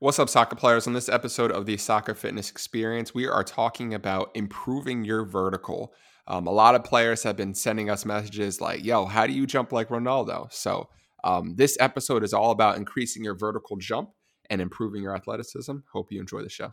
What's up, soccer players? On this episode of the Soccer Fitness Experience, we are talking about improving your vertical. Um, a lot of players have been sending us messages like, yo, how do you jump like Ronaldo? So, um, this episode is all about increasing your vertical jump and improving your athleticism. Hope you enjoy the show.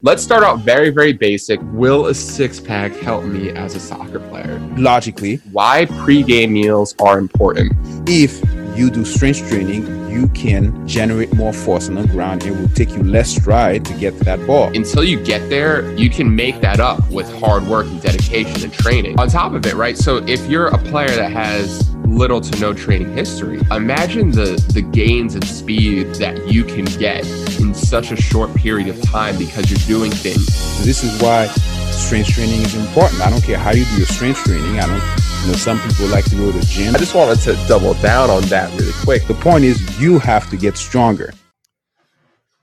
Let's start out very, very basic. Will a six pack help me as a soccer player? Logically, Why pre game meals are important. if you do strength training, you can generate more force on the ground. It will take you less stride to get to that ball. until you get there, you can make that up with hard work and dedication and training. On top of it, right? So if you're a player that has little to no training history, imagine the the gains and speed that you can get in such a short period of time because you're doing things. This is why strength training is important. I don't care how you do your strength training. I don't. You know, some people like to go to the gym. I just wanted to double down on that really quick. The point is, you have to get stronger.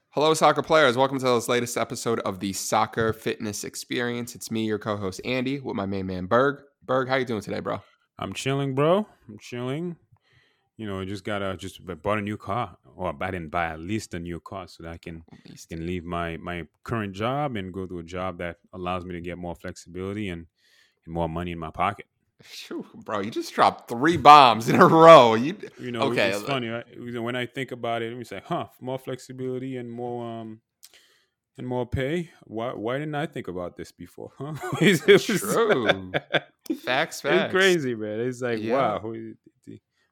Hello, soccer players. Welcome to this latest episode of the Soccer Fitness Experience. It's me, your co-host Andy, with my main man Berg. Berg, how you doing today, bro? I'm chilling, bro. I'm chilling. You know, I just gotta just bought a new car, or I didn't buy at least a new car so that I can can leave my my current job and go to a job that allows me to get more flexibility and, and more money in my pocket. Phew, bro, you just dropped three bombs in a row. You You know, Okay, it's uh, funny right? When I think about it. We say, huh, more flexibility and more um and more pay. Why why didn't I think about this before? Huh? It was- True. Facts, facts. It's crazy, man. It's like Yeah. wow,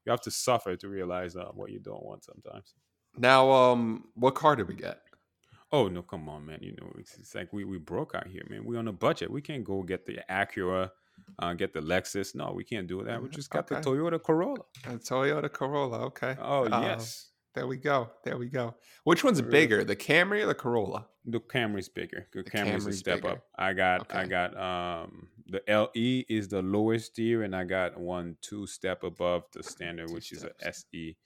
you have to suffer to realize uh, what you don't want sometimes. Now, um, what car did we get? Oh no, come on, man. You know, it's, it's like we we broke out here, man. We on a budget. We can't go get the Acura, uh, get the Lexus. No, we can't do that. We just got Okay. the Toyota Corolla. A Toyota Corolla. Okay. Oh Uh, yes, There we go. There we go. Which one's bigger, the Camry or the Corolla? the Camry's bigger. The, The Camry's a step bigger. up. I got I got um the LE is the lowest tier, and I got one two step above the standard, Two which is a. SE.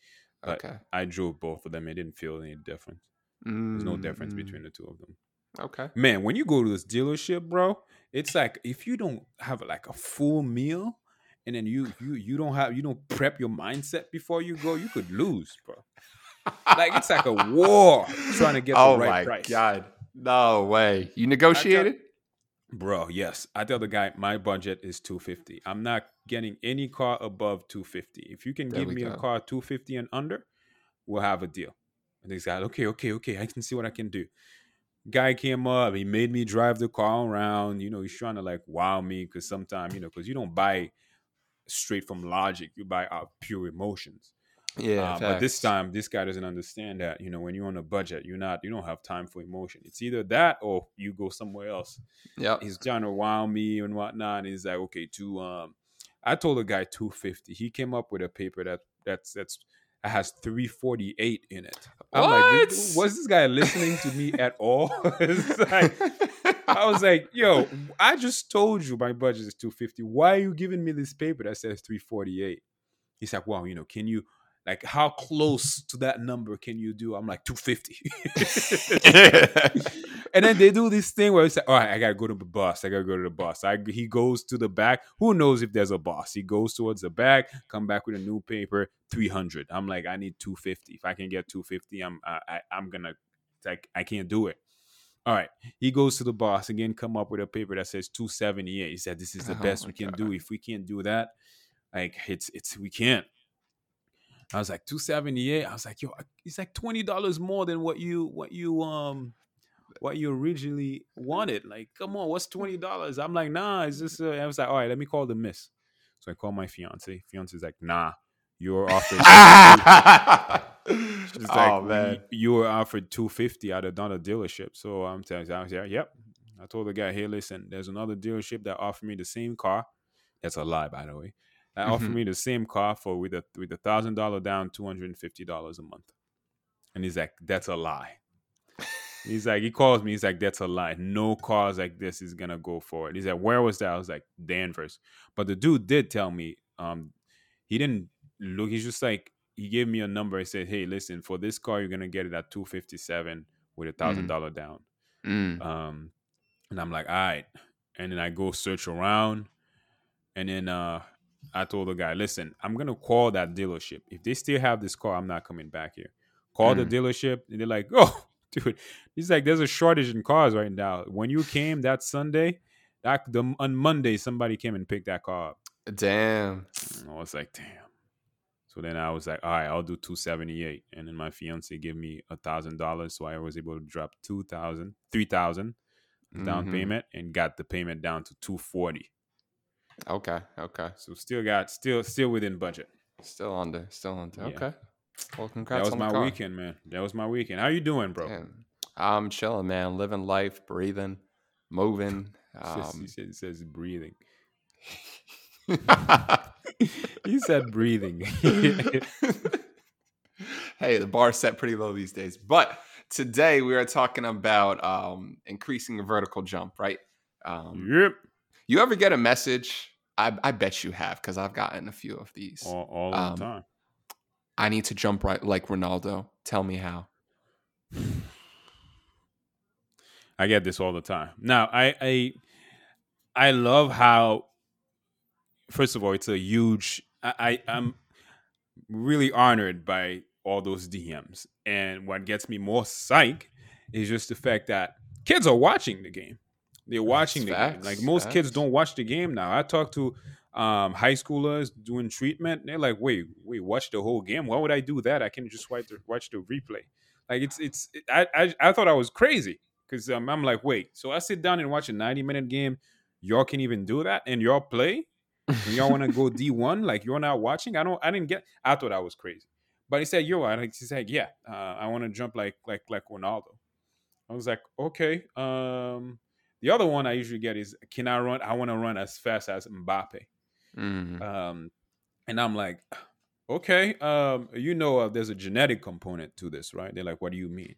But Okay. I drove both of them. It didn't feel any difference. There's no difference Mm, between the two of them. Okay. man when you go to this dealership bro it's like if you don't have like a full meal and then you you you don't have you don't prep your mindset before you go you could lose bro like it's like a war trying to get oh the right my price god. No way. You negotiated? Bro yes. I tell the guy my budget is 250 i'm not getting any car above 250 if you can There give me go. a car 250 and under we'll have a deal. And he's like okay okay okay. I can see what i can do. Guy came up he made me drive the car around you know he's trying to like wow me because sometimes you know because you don't buy straight from logic you buy out pure emotions Yeah. uh, but this time, this guy doesn't understand that. You know, when you're on a budget, you're not, you don't have time for emotion. It's either that or you go somewhere else. Yeah, He's trying to wow me and whatnot. And he's like, okay, two. Um, I told the guy two fifty. He came up with a paper that that's that's that has three forty eight in it. I'm like, What? "Dude, was this guy listening to me at all? it's like, I was like, yo, I just told you my budget is 250. Why are you giving me this paper that says 348? He's like, well, you know, can you like how close to that number can you do? I'm like 250. and then they do this thing where it's like, all right, I gotta go to the boss. I gotta go to the boss. I, he goes to the back. Who knows if there's a boss? He goes towards the back, come back with a new paper, 300. I'm like, I need 250. If I can get 250, I'm I, I, I'm gonna like I can't do it. All right. He goes to the boss again, come up with a paper that says 278. He said, This is the Oh best we can God. do. If we can't do that, like it's it's we can't. I was like 278. I was like, yo, it's like $20 more than what you what you um what you originally wanted. Like, come on, what's twenty dollars? I'm like, nah, it's just. Uh, I was like, all right, let me call the miss. So I call my fiance. Fiance's like, nah, you're offered. She's like, oh man. you were offered two fifty at another dealership. So I'm telling you, I was like, yep. I told the guy, hey, listen, there's another dealership that offered me the same car. That's a lie, by the way. That offered Mhm. me the same car for with a with a thousand dollar down, two hundred and fifty dollars a month. And he's like, that's a lie. He's like, he calls me. He's like, that's a lie. No cars like this is gonna go forward. He's like, where was that? I was like, Danvers. But the dude did tell me, um, he didn't look. He's just like, he gave me a number. He said, hey, listen, for this car, you're gonna get it at two fifty seven with a thousand dollar down. Mm. Um, and I'm like, all right. And then I go search around, and then uh, I told the guy, listen, I'm gonna call that dealership. If they still have this car, I'm not coming back here. Call Mm. the dealership, and they're like, "Oh, dude, he's like, there's a shortage in cars right now. When you came that Sunday, that the on Monday, somebody came and picked that car up." Damn. And I was like, "Damn." So then I was like, "All right, I'll do two seventy eight, and then my fiance gave me a thousand dollars, so I was able to drop two thousand, three thousand down Mhm. payment, and got the payment down to two forty. Okay. Okay. So still got still still within budget. Still under. Still under. Yeah. Okay. Well, That congrats was on the my weekend, man. That was my weekend. How you doing, bro? Damn. I'm chilling, man. Living life, breathing, moving. Um, he it says breathing. He said breathing. hey, the bar set pretty low these days. But today we are talking about um, increasing a vertical jump, right? Um, yep. You ever get a message? I, I bet you have because I've gotten a few of these. All, all Um, the time. I need to jump right like Ronaldo. Tell me how. I get this all the time. Now, I I I love how first of all, it's a huge I, I I'm really honored by all those DMs. And what gets me more psych is just the fact that kids are watching the game. They're watching the game. Like most kids don't watch the game now. I talk to um, high schoolers doing treatment. They're like, "Wait, wait, watch the whole game? Why would I do that? I can just watch the watch the replay." Like it's it's. It, I, I I thought I was crazy because um, I'm like, wait. So I sit down and watch a 90 minute game. Y'all can even do that, and y'all play. And y'all want to go D1? Like you're not watching? I don't. I didn't get. I thought I was crazy. But he said, "Yo," I like, he said, "Yeah, uh, I want to jump like like like Ronaldo." I was like, "Okay." Um, the other one I usually get is, "Can I run? I want to run as fast as Mbappe." Mhm. Um, and I'm like, "Okay, um, you know, uh, there's a genetic component to this, right?" They're like, "What do you mean?"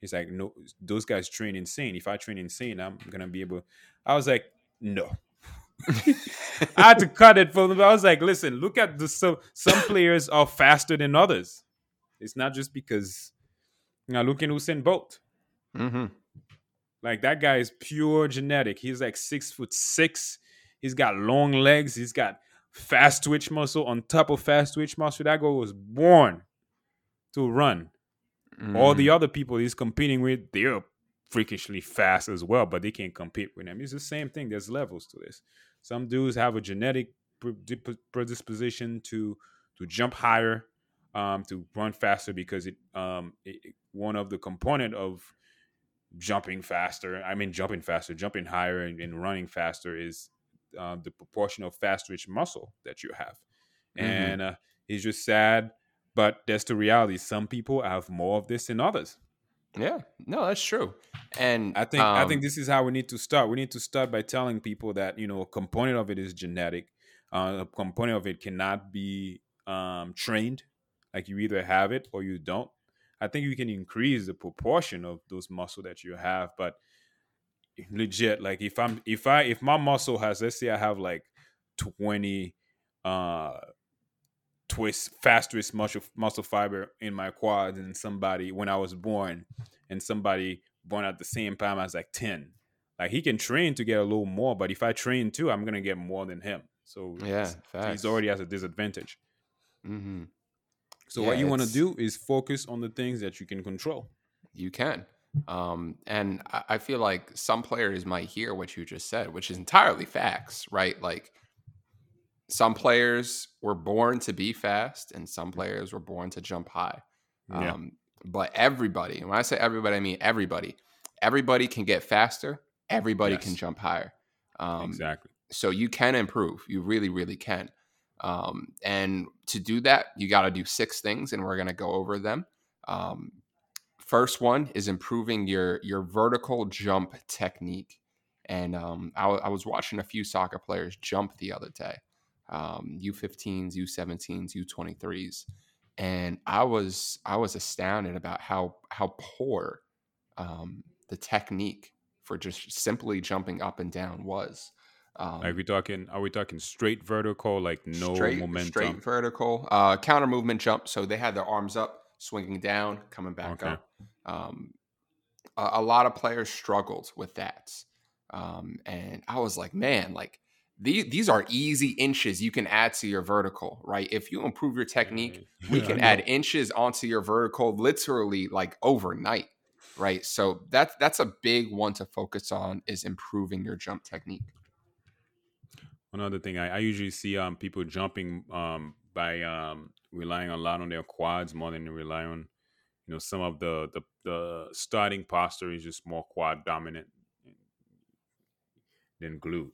He's like, "No, those guys train insane. If I train insane, I'm gonna be able." I was like, "No." I had to cut it for them. I was like, listen, look at the some some players are faster than others. It's not just because now look at Usain Bolt. Mhm. Like that guy is pure genetic. He's like six foot six. He's got long legs. He's got fast twitch muscle on top of fast twitch muscle. That guy was born to run. All Mhm. the other people he's competing with, they're freakishly fast as well, but they can't compete with him. It's the same thing. There's levels to this. Some dudes have a genetic predisposition to to jump higher, um, to run faster because it, um, it- one of the component of jumping faster. I mean, jumping faster, jumping higher, and, and running faster is uh, the proportion of fast twitch muscle that you have. Mhm. And uh, it's just sad, but that's the reality. Some people have more of this than others. Yeah, no, that's true. And I think I um, think this is how we need to start. We need to start by telling people that you know a component of it is genetic. Uh, a component of it cannot be um, trained. Like you either have it or you don't. I think you can increase the proportion of those muscle that you have, but legit, like if I'm if I if my muscle has let's say I have like twenty uh twist fast twist muscle muscle fiber in my quads and somebody when I was born and somebody born at the same time as like 10 like he can train to get a little more but if I train too I'm gonna get more than him. So yeah, facts. he's already has a disadvantage. Hmm so Yeah, what you want to do is focus on the things that you can control You can. Um, and I, I feel like some players might hear what you just said, which is entirely facts, right? Like some players were born to be fast and some players were born to jump high. yeah Um, but everybody, and when I say everybody, I mean everybody. Everybody can get faster. Everybody can jump higher. Um, exactly so you can improve. You really, really can. Um, and to do that, you got to do six things, and we're going to go over them. Um, first one is improving your your vertical jump technique. And um, I, was watching a few soccer players jump the other day, um, U15s, U17s, U23s, and I was I was astounded about how how poor um, the technique for just simply jumping up and down was. Um, like we talking are we talking straight vertical like no straight, momentum straight vertical, uh, counter movement jump. So they had their arms up, swinging down, coming back Okay. up. Um, a, a lot of players struggled with that, um, and I was like, man, like these these are easy inches you can add to your vertical, right? If you improve your technique, we can add inches onto your vertical literally like overnight, right? So that's that's a big one to focus on is improving your jump technique. One other thing I, I usually see um people jumping um by um relying a lot on their quads more than they rely on you know some of the the, the starting posture is just more quad dominant than glute.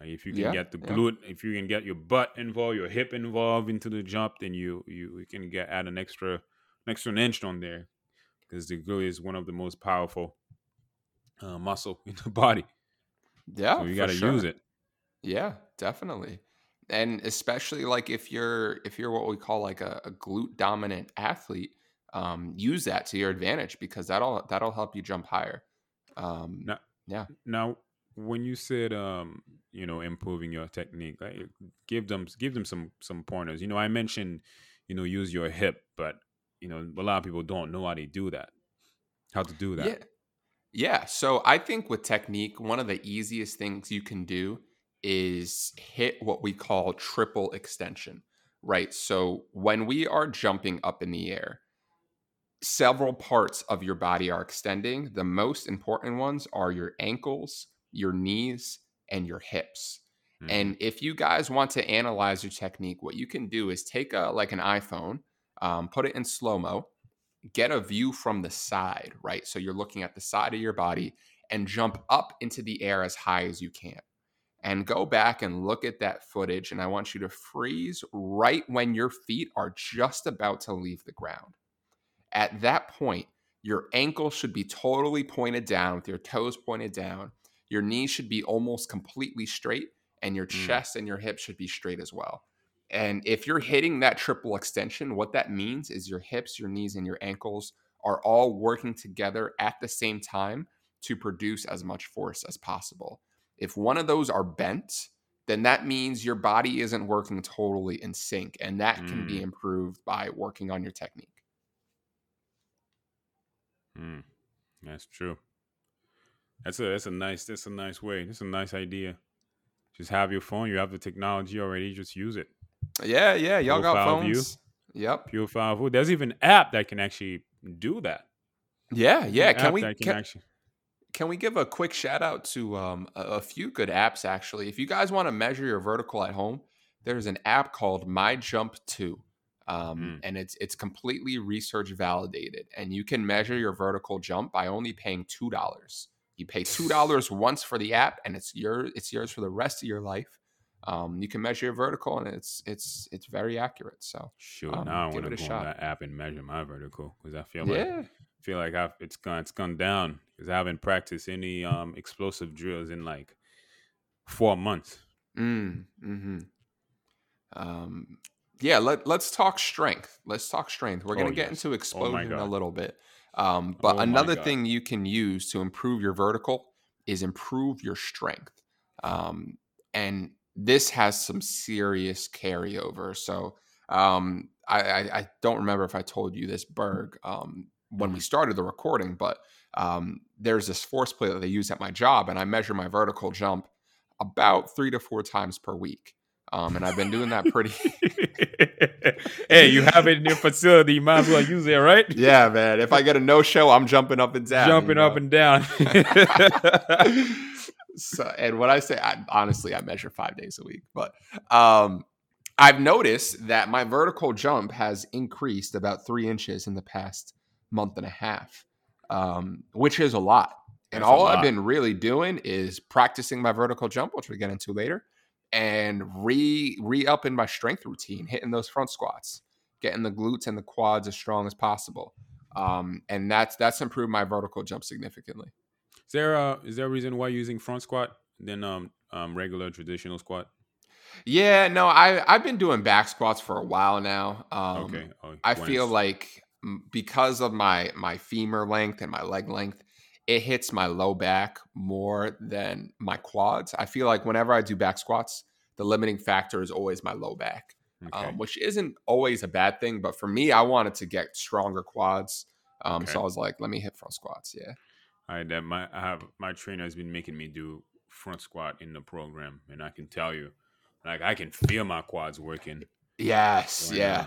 Like if you can Yeah, get the yeah. glute, if you can get your butt involved, your hip involved into the jump, then you you, you can get add an extra an extra inch on there because the glute is one of the most powerful uh, muscle in the body. Yeah, so you got to sure. use it. Yeah, definitely. And especially like if you're if you're what we call like a, a glute dominant athlete, um, use that to your advantage because that'll that'll help you jump higher. Um, Now, yeah. now when you said um you know improving your technique, like, give them give them some some pointers. You know, I mentioned you know use your hip, but you know a lot of people don't know how to do that. How to do that? Yeah. Yeah. So I think with technique, one of the easiest things you can do is hit what we call triple extension, right? So when we are jumping up in the air, several parts of your body are extending. The most important ones are your ankles, your knees, and your hips. Mhm. And if you guys want to analyze your technique, what you can do is take a like an iPhone, um, put it in slow mo, get a view from the side, right? So you're looking at the side of your body and jump up into the air as high as you can. And go back and look at that footage. And I want you to freeze right when your feet are just about to leave the ground. At that point, your ankle should be totally pointed down with your toes pointed down. Your knees should be almost completely straight, and your Mm. chest and your hips should be straight as well. And if you're hitting that triple extension, what that means is your hips, your knees, and your ankles are all working together at the same time to produce as much force as possible. If one of those are bent, then that means your body isn't working totally in sync, and that can be Mm. improved by working on your technique. Mm, that's true. That's a that's a nice that's a nice way. That's a nice idea. Just have your phone. You have the technology already. Just use it. Yeah, yeah, y'all got Profile view. phones. Yep. Purify food. There's even an app that can actually do that. Yeah, yeah. an Can we that can can, actually? Can we give a quick shout out to um, a, a few good apps actually? If you guys want to measure your vertical at home, there's an app called My Jump Two, um, Mm. and it's it's completely research validated, and you can measure your vertical jump by only paying two dollars. You pay two dollars once for the app, and it's your it's yours for the rest of your life. Um, you can measure your vertical, and it's it's it's very accurate. So Shoot, um, now I want to go on that app and measure my vertical because I feel like yeah, feel like I've it's gone it's gone down because I haven't practiced any um explosive drills in like four months. Mm, hmm Um, yeah, let, let's talk strength. Let's talk strength. We're Oh, going to get yes. into explosion in a little bit. Um, but Oh another thing you can use to improve your vertical is improve your strength. Um, and this has some serious carryover. So um, I, I, I don't remember if I told you this, Berg, um, when we started the recording, but um, there's this force plate that they use at my job, and I measure my vertical jump about three to four times per week. Um, and I've been doing that pretty. hey, you have it in your facility. You might as well use it, right? yeah, man. If I get a no show, I'm jumping up and down. Jumping you up and down. So, and when I say, I, honestly, I measure five days a week, but um, I've noticed that my vertical jump has increased about three inches in the past month and a half, um, which is a lot. And That's all I've been really doing is practicing my vertical jump, which we get into later, and re re upping my strength routine, hitting those front squats, getting the glutes and the quads as strong as possible. Um, and that's that's improved my vertical jump significantly. Is there a is there a reason why you're using front squat than um um regular traditional squat? Yeah, no, I I've been doing back squats for a while now. Um, okay. Oh, I feel like because of my my femur length and my leg length, it hits my low back more than my quads. I feel like whenever I do back squats, the limiting factor is always my low back, okay. um, which isn't always a bad thing. But for me, I wanted to get stronger quads, um, so I was like, let me hit front squats. Yeah, I that my I have my trainer has been making me do front squat in the program, and I can tell you, like I can feel my quads working. Yes, when yeah.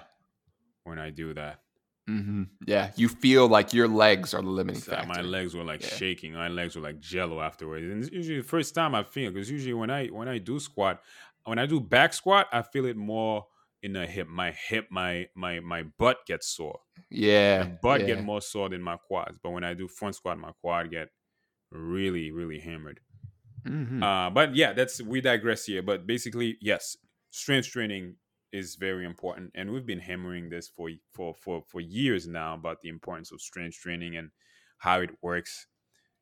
I, when I do that. Mm-hmm. Yeah, you feel like your legs are the limiting So factor. my legs were like Yeah. shaking. My legs were like jello afterwards. And it's usually the first time I feel because usually when I when I do squat, when I do back squat, I feel it more in the hip. My hip, my my my butt gets sore. yeah, My butt yeah. get more sore than my quads. But when I do front squat, my quad get really really hammered. Mhm. Uh, but yeah, that's we digress here. But basically, yes, strength training is very important, and we've been hammering this for for for for years now about the importance of strength training and how it works.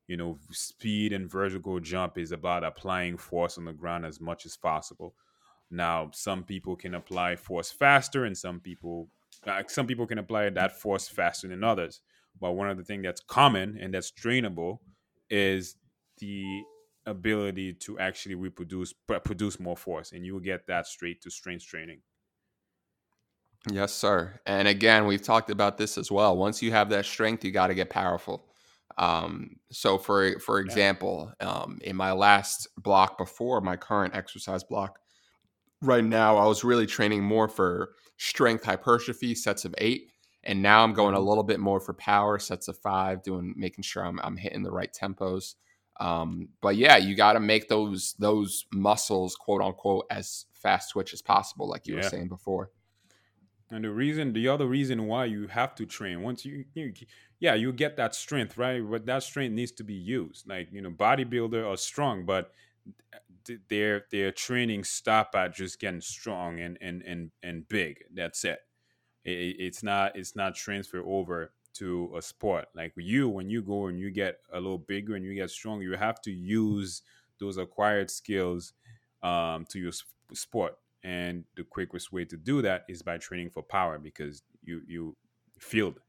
You know, speed and vertical jump is about applying force on the ground as much as possible. Now, some people can apply force faster, and some people uh, some people can apply that force faster than others. But one of the things that's common and that's trainable is the ability to actually reproduce produce more force, and you will get that straight to strength training. Yes, sir. And again, we've talked about this as well. Once you have that strength, you got to get powerful. Um, so, for for example, um, in my last block before my current exercise block, right now I was really training more for strength hypertrophy, sets of eight, and now I'm going a Mhm. little bit more for power, sets of five, doing making sure I'm I'm hitting the right tempos. Um, but yeah, you got to make those those muscles, quote unquote, as fast twitch as possible, like you were saying before. And the reason, the other reason why you have to train once you, you yeah, you get that strength, right? But that strength needs to be used. Like you know, bodybuilder are strong, but their their training stop at just getting strong and and and and big. That's it. It- it- It's not it's not transfer over to a sport. Like you, when you go and you get a little bigger and you get strong, you have to use those acquired skills um, to your sport. And the quickest way to do that is by training for power because you you field.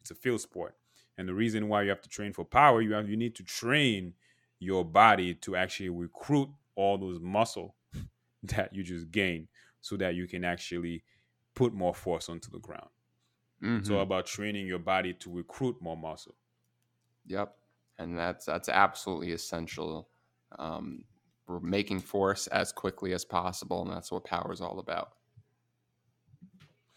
It's a field sport. And the reason why you have to train for power, you have you need to train your body to actually recruit all those muscle that you just gain so that you can actually put more force onto the ground. Mhm. It's all about training your body to recruit more muscle. Yep, and that's that's absolutely essential. Um, we're making force as quickly as possible, and that's what power is all about.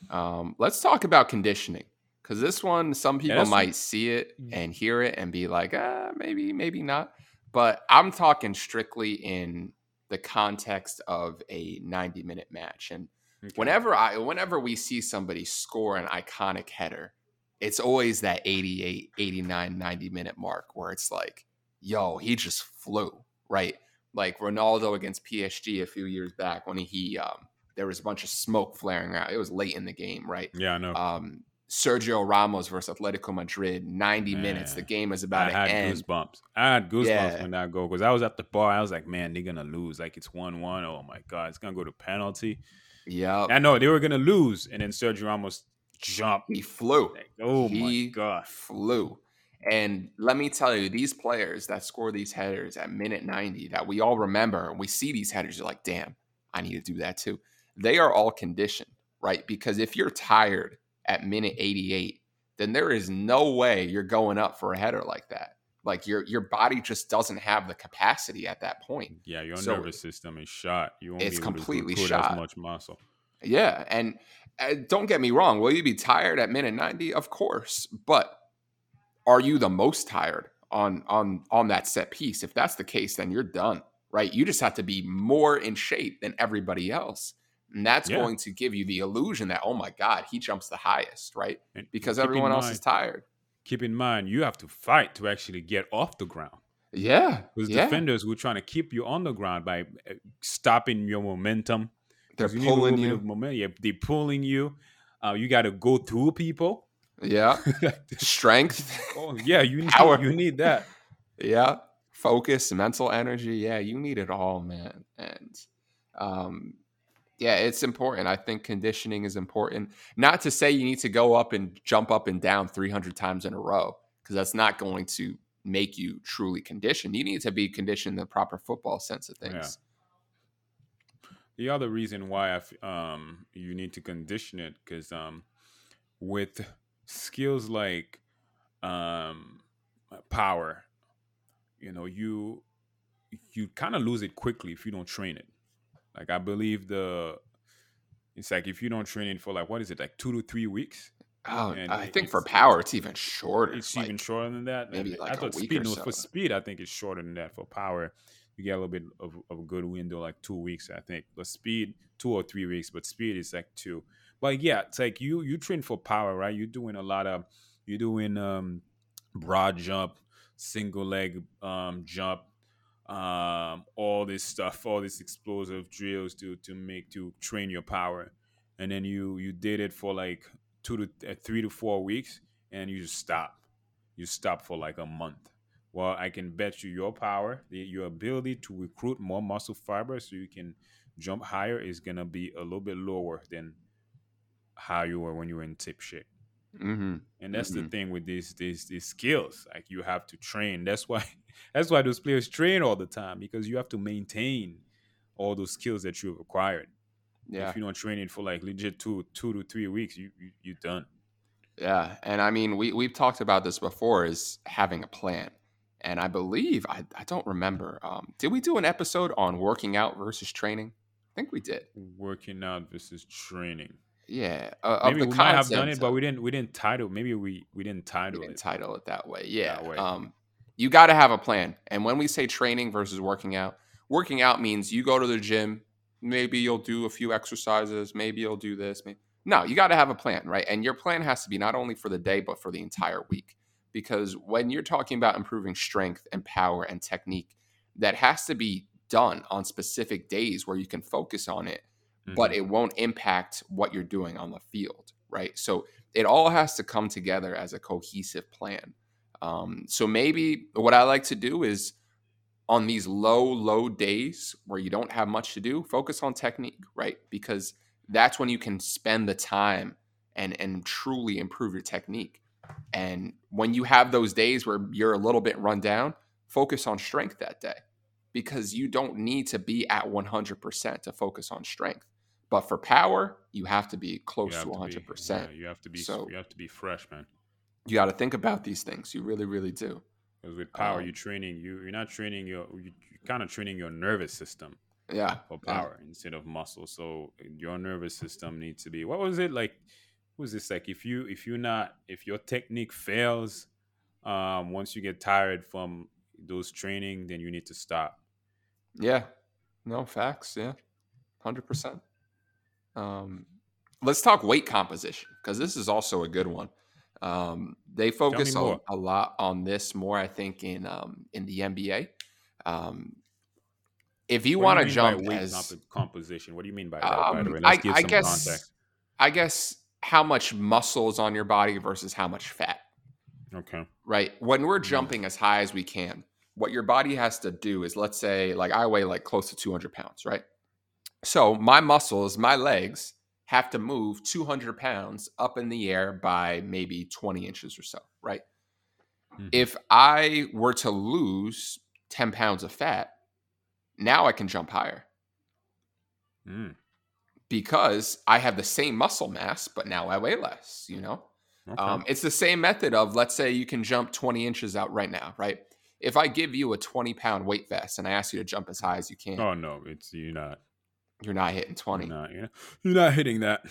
Um, let's talk about conditioning because this one, some people might one- see it Mm. and hear it and be like, ah, maybe, maybe not. But I'm talking strictly in the context of a 90 minute match, and Okay. whenever I whenever we see somebody score an iconic header, it's always that 88, 89, 90 minute mark where it's like, yo, he just flew, right? Like Ronaldo against PSG a few years back when he um there was a bunch of smoke flaring out. It was late in the game, right? yeah, I know. Um Sergio Ramos versus Atletico Madrid, 90 minutes. The game is I about to had end. goosebumps. I had goosebumps Yeah. when that goal because I was at the bar. I was like, man, they're gonna lose. Like it's one one. Oh my god, it's gonna go to penalty. Yeah. I know they were gonna lose, and then Sergio Ramos jumped. He flew. Like, oh He my god. flew. And let me tell you, these players that score these headers at minute 90 that we all remember, we see these headers, you're like, damn, I need to do that too. They are all conditioned, right? Because if you're tired at minute 88, then there is no way you're going up for a header like that. Like your your body just doesn't have the capacity at that point. Yeah, your So- nervous system is shot. You won't It's be able completely shot. as much muscle. Yeah, and uh, don't get me wrong. Will you be tired at minute ninety? Of course, but are you the most tired on on on that set piece? If that's the case, then you're done, right? You just have to be more in shape than everybody else, and that's Yeah. going to give you the illusion that oh my god, he jumps the highest, right? And Because everyone else mind- is tired. Keep in mind, you have to fight to actually get off the ground. Yeah, Because yeah, defenders were trying to keep you on the ground by uh, stopping your momentum. they're 'Cause you need a little pulling you. momentum. Yeah, they're pulling you. Uh, you got to go through people. Yeah, strength. oh yeah, you need Power. you need that. yeah focus mental energy yeah you need it all man and um yeah it's important i think conditioning is important not to say you need to go up and jump up and down 300 times in a row because that's not going to make you truly conditioned you need to be conditioned in the proper football sense of Yeah. things The other reason why um you need to condition it because um with skills like um power, you know you you kind of lose it quickly if you don't train it. Like I believe the it's like if you don't train it for like what is it like two to three weeks. Oh, And I think for power, it's even shorter. It's like- even shorter than that. maybe And like I a thought week speed or no, so. for speed. I think it's shorter than that. For power, you get a little bit of, of a good window, like two weeks. I think. But speed, two or three weeks. But speed is like two. But yeah, it's like you you train for power, right? You're doing a lot of you're doing um broad jump, single leg um jump, um all this stuff, all these explosive drills to to make to train your power, and then you you did it for like two to uh, three to four weeks, and you just stop. You stop for like a month. Well, I can bet you your power, your ability to recruit more muscle fiber so you can jump higher is gonna be a little bit lower than how you were when you were in tip shape. Mhm. And that's the Mhm. thing with these these these skills. Like you have to train. That's why that's why those players train all the time because you have to maintain all those skills that you've acquired. Yeah. If you don't train it for like legit two two to three weeks, you you you done. Yeah, and I mean, we we've talked about this before is having a plan, and I believe I I don't remember. Um, did we do an episode on working out versus training? I think we did. Working out versus training. Yeah, uh, Maybe we might have done it, but we didn't we didn't title. Maybe we we didn't we title didn't it. title it that way. Yeah, way. um, you got to have a plan. And when we say training versus working out, working out means you go to the gym. Maybe you'll do a few exercises. Maybe you'll do this. Maybe. No, you got to have a plan, right? And your plan has to be not only for the day, but for the entire week. Because when you're talking about improving strength and power and technique, that has to be done on specific days where you can focus on it but Mhm. it won't impact what you're doing on the field, right? So it all has to come together as a cohesive plan. Um, so maybe what I like to do is on these low, low days where you don't have much to do, focus on technique, right? Because that's when you can spend the time and and truly improve your technique. And when you have those days where you're a little bit run down, focus on strength that day because you don't need to be at 100% to focus on strength. But for power, you have to be close to 100%. yeah, you have to be So- you have to be fresh, man. You got to think about these things. You really, really do. Because with power, Um, you're training you you're not training your you, you're kind of training your nervous system Yeah. for yeah. power instead of muscle. So your nervous system needs to be. What was it like? What was this like? If you if you're not if your technique fails, um, once you get tired from those training, then you need to stop. Yeah. No facts. Yeah. 100%. Um, let's talk weight composition because this is also a good one. Um, they focus a, a lot on this more, I think, in um, in the NBA. Um, if you want to jump weight as compo- composition, what do you mean by that? by the Um, way, I, let's give I some guess context. I guess how much muscle is on your body versus how much fat, Okay. right? When we're Mhm. jumping as high as we can, what your body has to do is, let's say, like I weigh like close to 200 pounds, right? So my muscles, my legs have to move 200 pounds up in the air by maybe 20 inches or so, right? Mhm. If I were to lose 10 pounds of fat, now I can jump higher. Mm, because I have the same muscle mass, but now I weigh less, you know? okay. Um, it's the same method of, let's say you can jump 20 inches out right now, right? If I give you a 20 pound weight vest and I ask you to jump as high as you can, oh no, it's you're not. You're not hitting 20. You're not, you're not. You're not hitting that.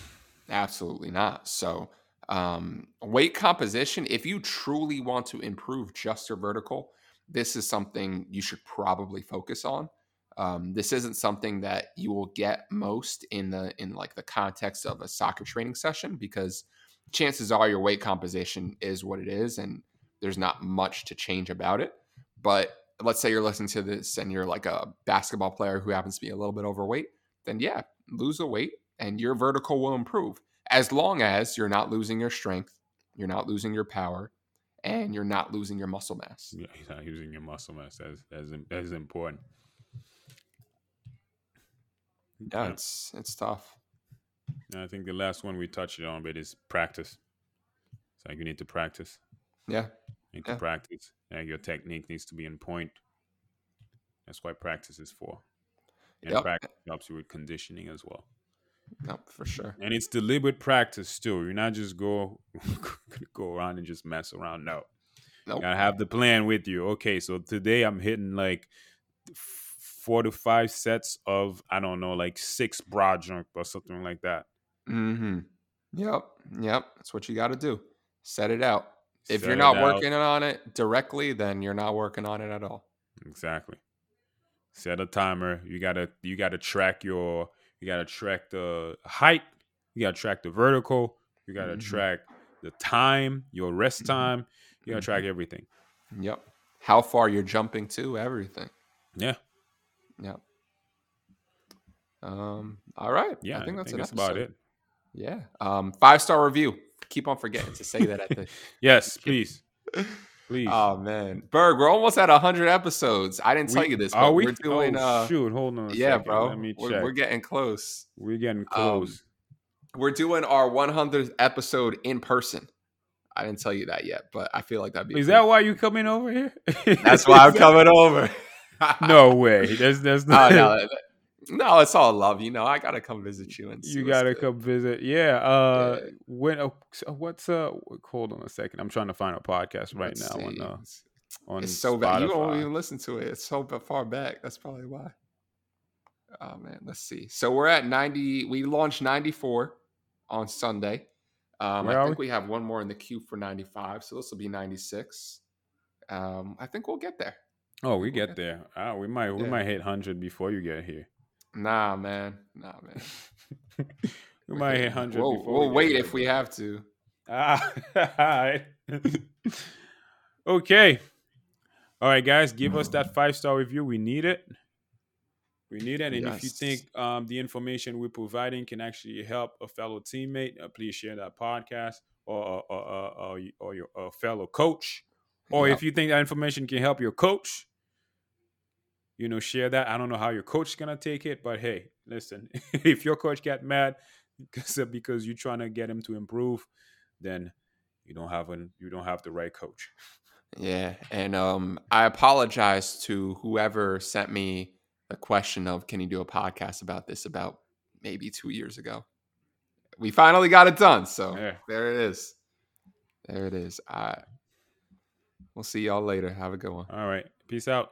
Absolutely not. So, um, weight composition, if you truly want to improve just your vertical, this is something you should probably focus on. Um, this isn't something that you will get most in the in like the context of a soccer training session because chances are your weight composition is what it is and there's not much to change about it. But let's say you're listening to this and you're like a basketball player who happens to be a little bit overweight, then yeah, lose the weight and your vertical will improve as long as you're not losing your strength, you're not losing your power, and you're not losing your muscle mass. Yeah, You're not losing your muscle mass. That's that's, that's important. Yeah, it's it's tough. I think the last one we touched on a bit is practice. It's like you need to practice. Yeah, You need to practice. And your technique needs to be in point. That's what practice is for. And Yep. practice helps you with conditioning as well. no, for sure. And it's deliberate practice too. You're not just go go around and just mess around. No. Nope. You gotta have the plan with you. Okay, so today I'm hitting like four to five sets of I don't know, like six broad jump or something like that. Mm-hmm. Yep. Yep. That's what you got to do. Set it out. If Set you're not working on it directly, then you're not working on it at all. Exactly. Set a timer. You gotta you gotta track your you gotta track the height. You gotta track the vertical. You gotta Mhm. track the time, your rest Mhm. time. You gotta Mhm. track everything. Yep. How far you're jumping to, everything. Yeah. Yep. Um. All right. Yeah. I think that's an that's about it. Yeah. Um. Five star review. Keep on forgetting to say that at the. Yes, please. Please. Oh man, Berg, we're almost at hundred episodes. I didn't tell you this, are we? are doing. oh, uh, shoot, hold on a yeah, second. bro. Let me We're, check. we're getting close. We're getting close. We're doing our 100th episode in person. I didn't tell you that yet, but I feel like that'd be. Is that why you coming over here? That's why I'm coming over. no way. There's there's no, no, that- no, it's all love. You know, I gotta come visit you and see you gotta come visit. Yeah. Uh, Yeah. when? Uh, what's uh? Hold on a second. I'm trying to find a podcast right Let's now on see. uh on it's so bad. You don't even listen to it. It's so far back. That's probably why. Oh man, let's see. So we're at 90. We launched 94 on Sunday. Um, I think we? have one more in the queue for 95. So this will be 96. Um, I think we'll get there. Oh, we We'll get get- there. Ah, we might we Yeah. might hit hundred before you get here. Nah, man. Nah, man. we might hit hundred. We'll, before we'll get wait if we have to. Ah, all right. okay. All right, guys, give us that five star review. We need it. We need it. And if you think um, the information we're providing can actually help a fellow teammate, uh, please share that podcast or or, or, or, or, your fellow coach. Or Yep. if you think that information can help your coach, you know, share that. I don't know how your coach is gonna take it, but hey, listen, if your coach get mad because because you're trying to get him to improve, then you don't have an you don't have the right coach. Yeah, and um, I apologize to whoever sent me the question of can you do a podcast about this about maybe two years ago. We finally got it done, so Yeah. there it is. There it is. I. We'll see y'all later. Have a good one. All right, peace out.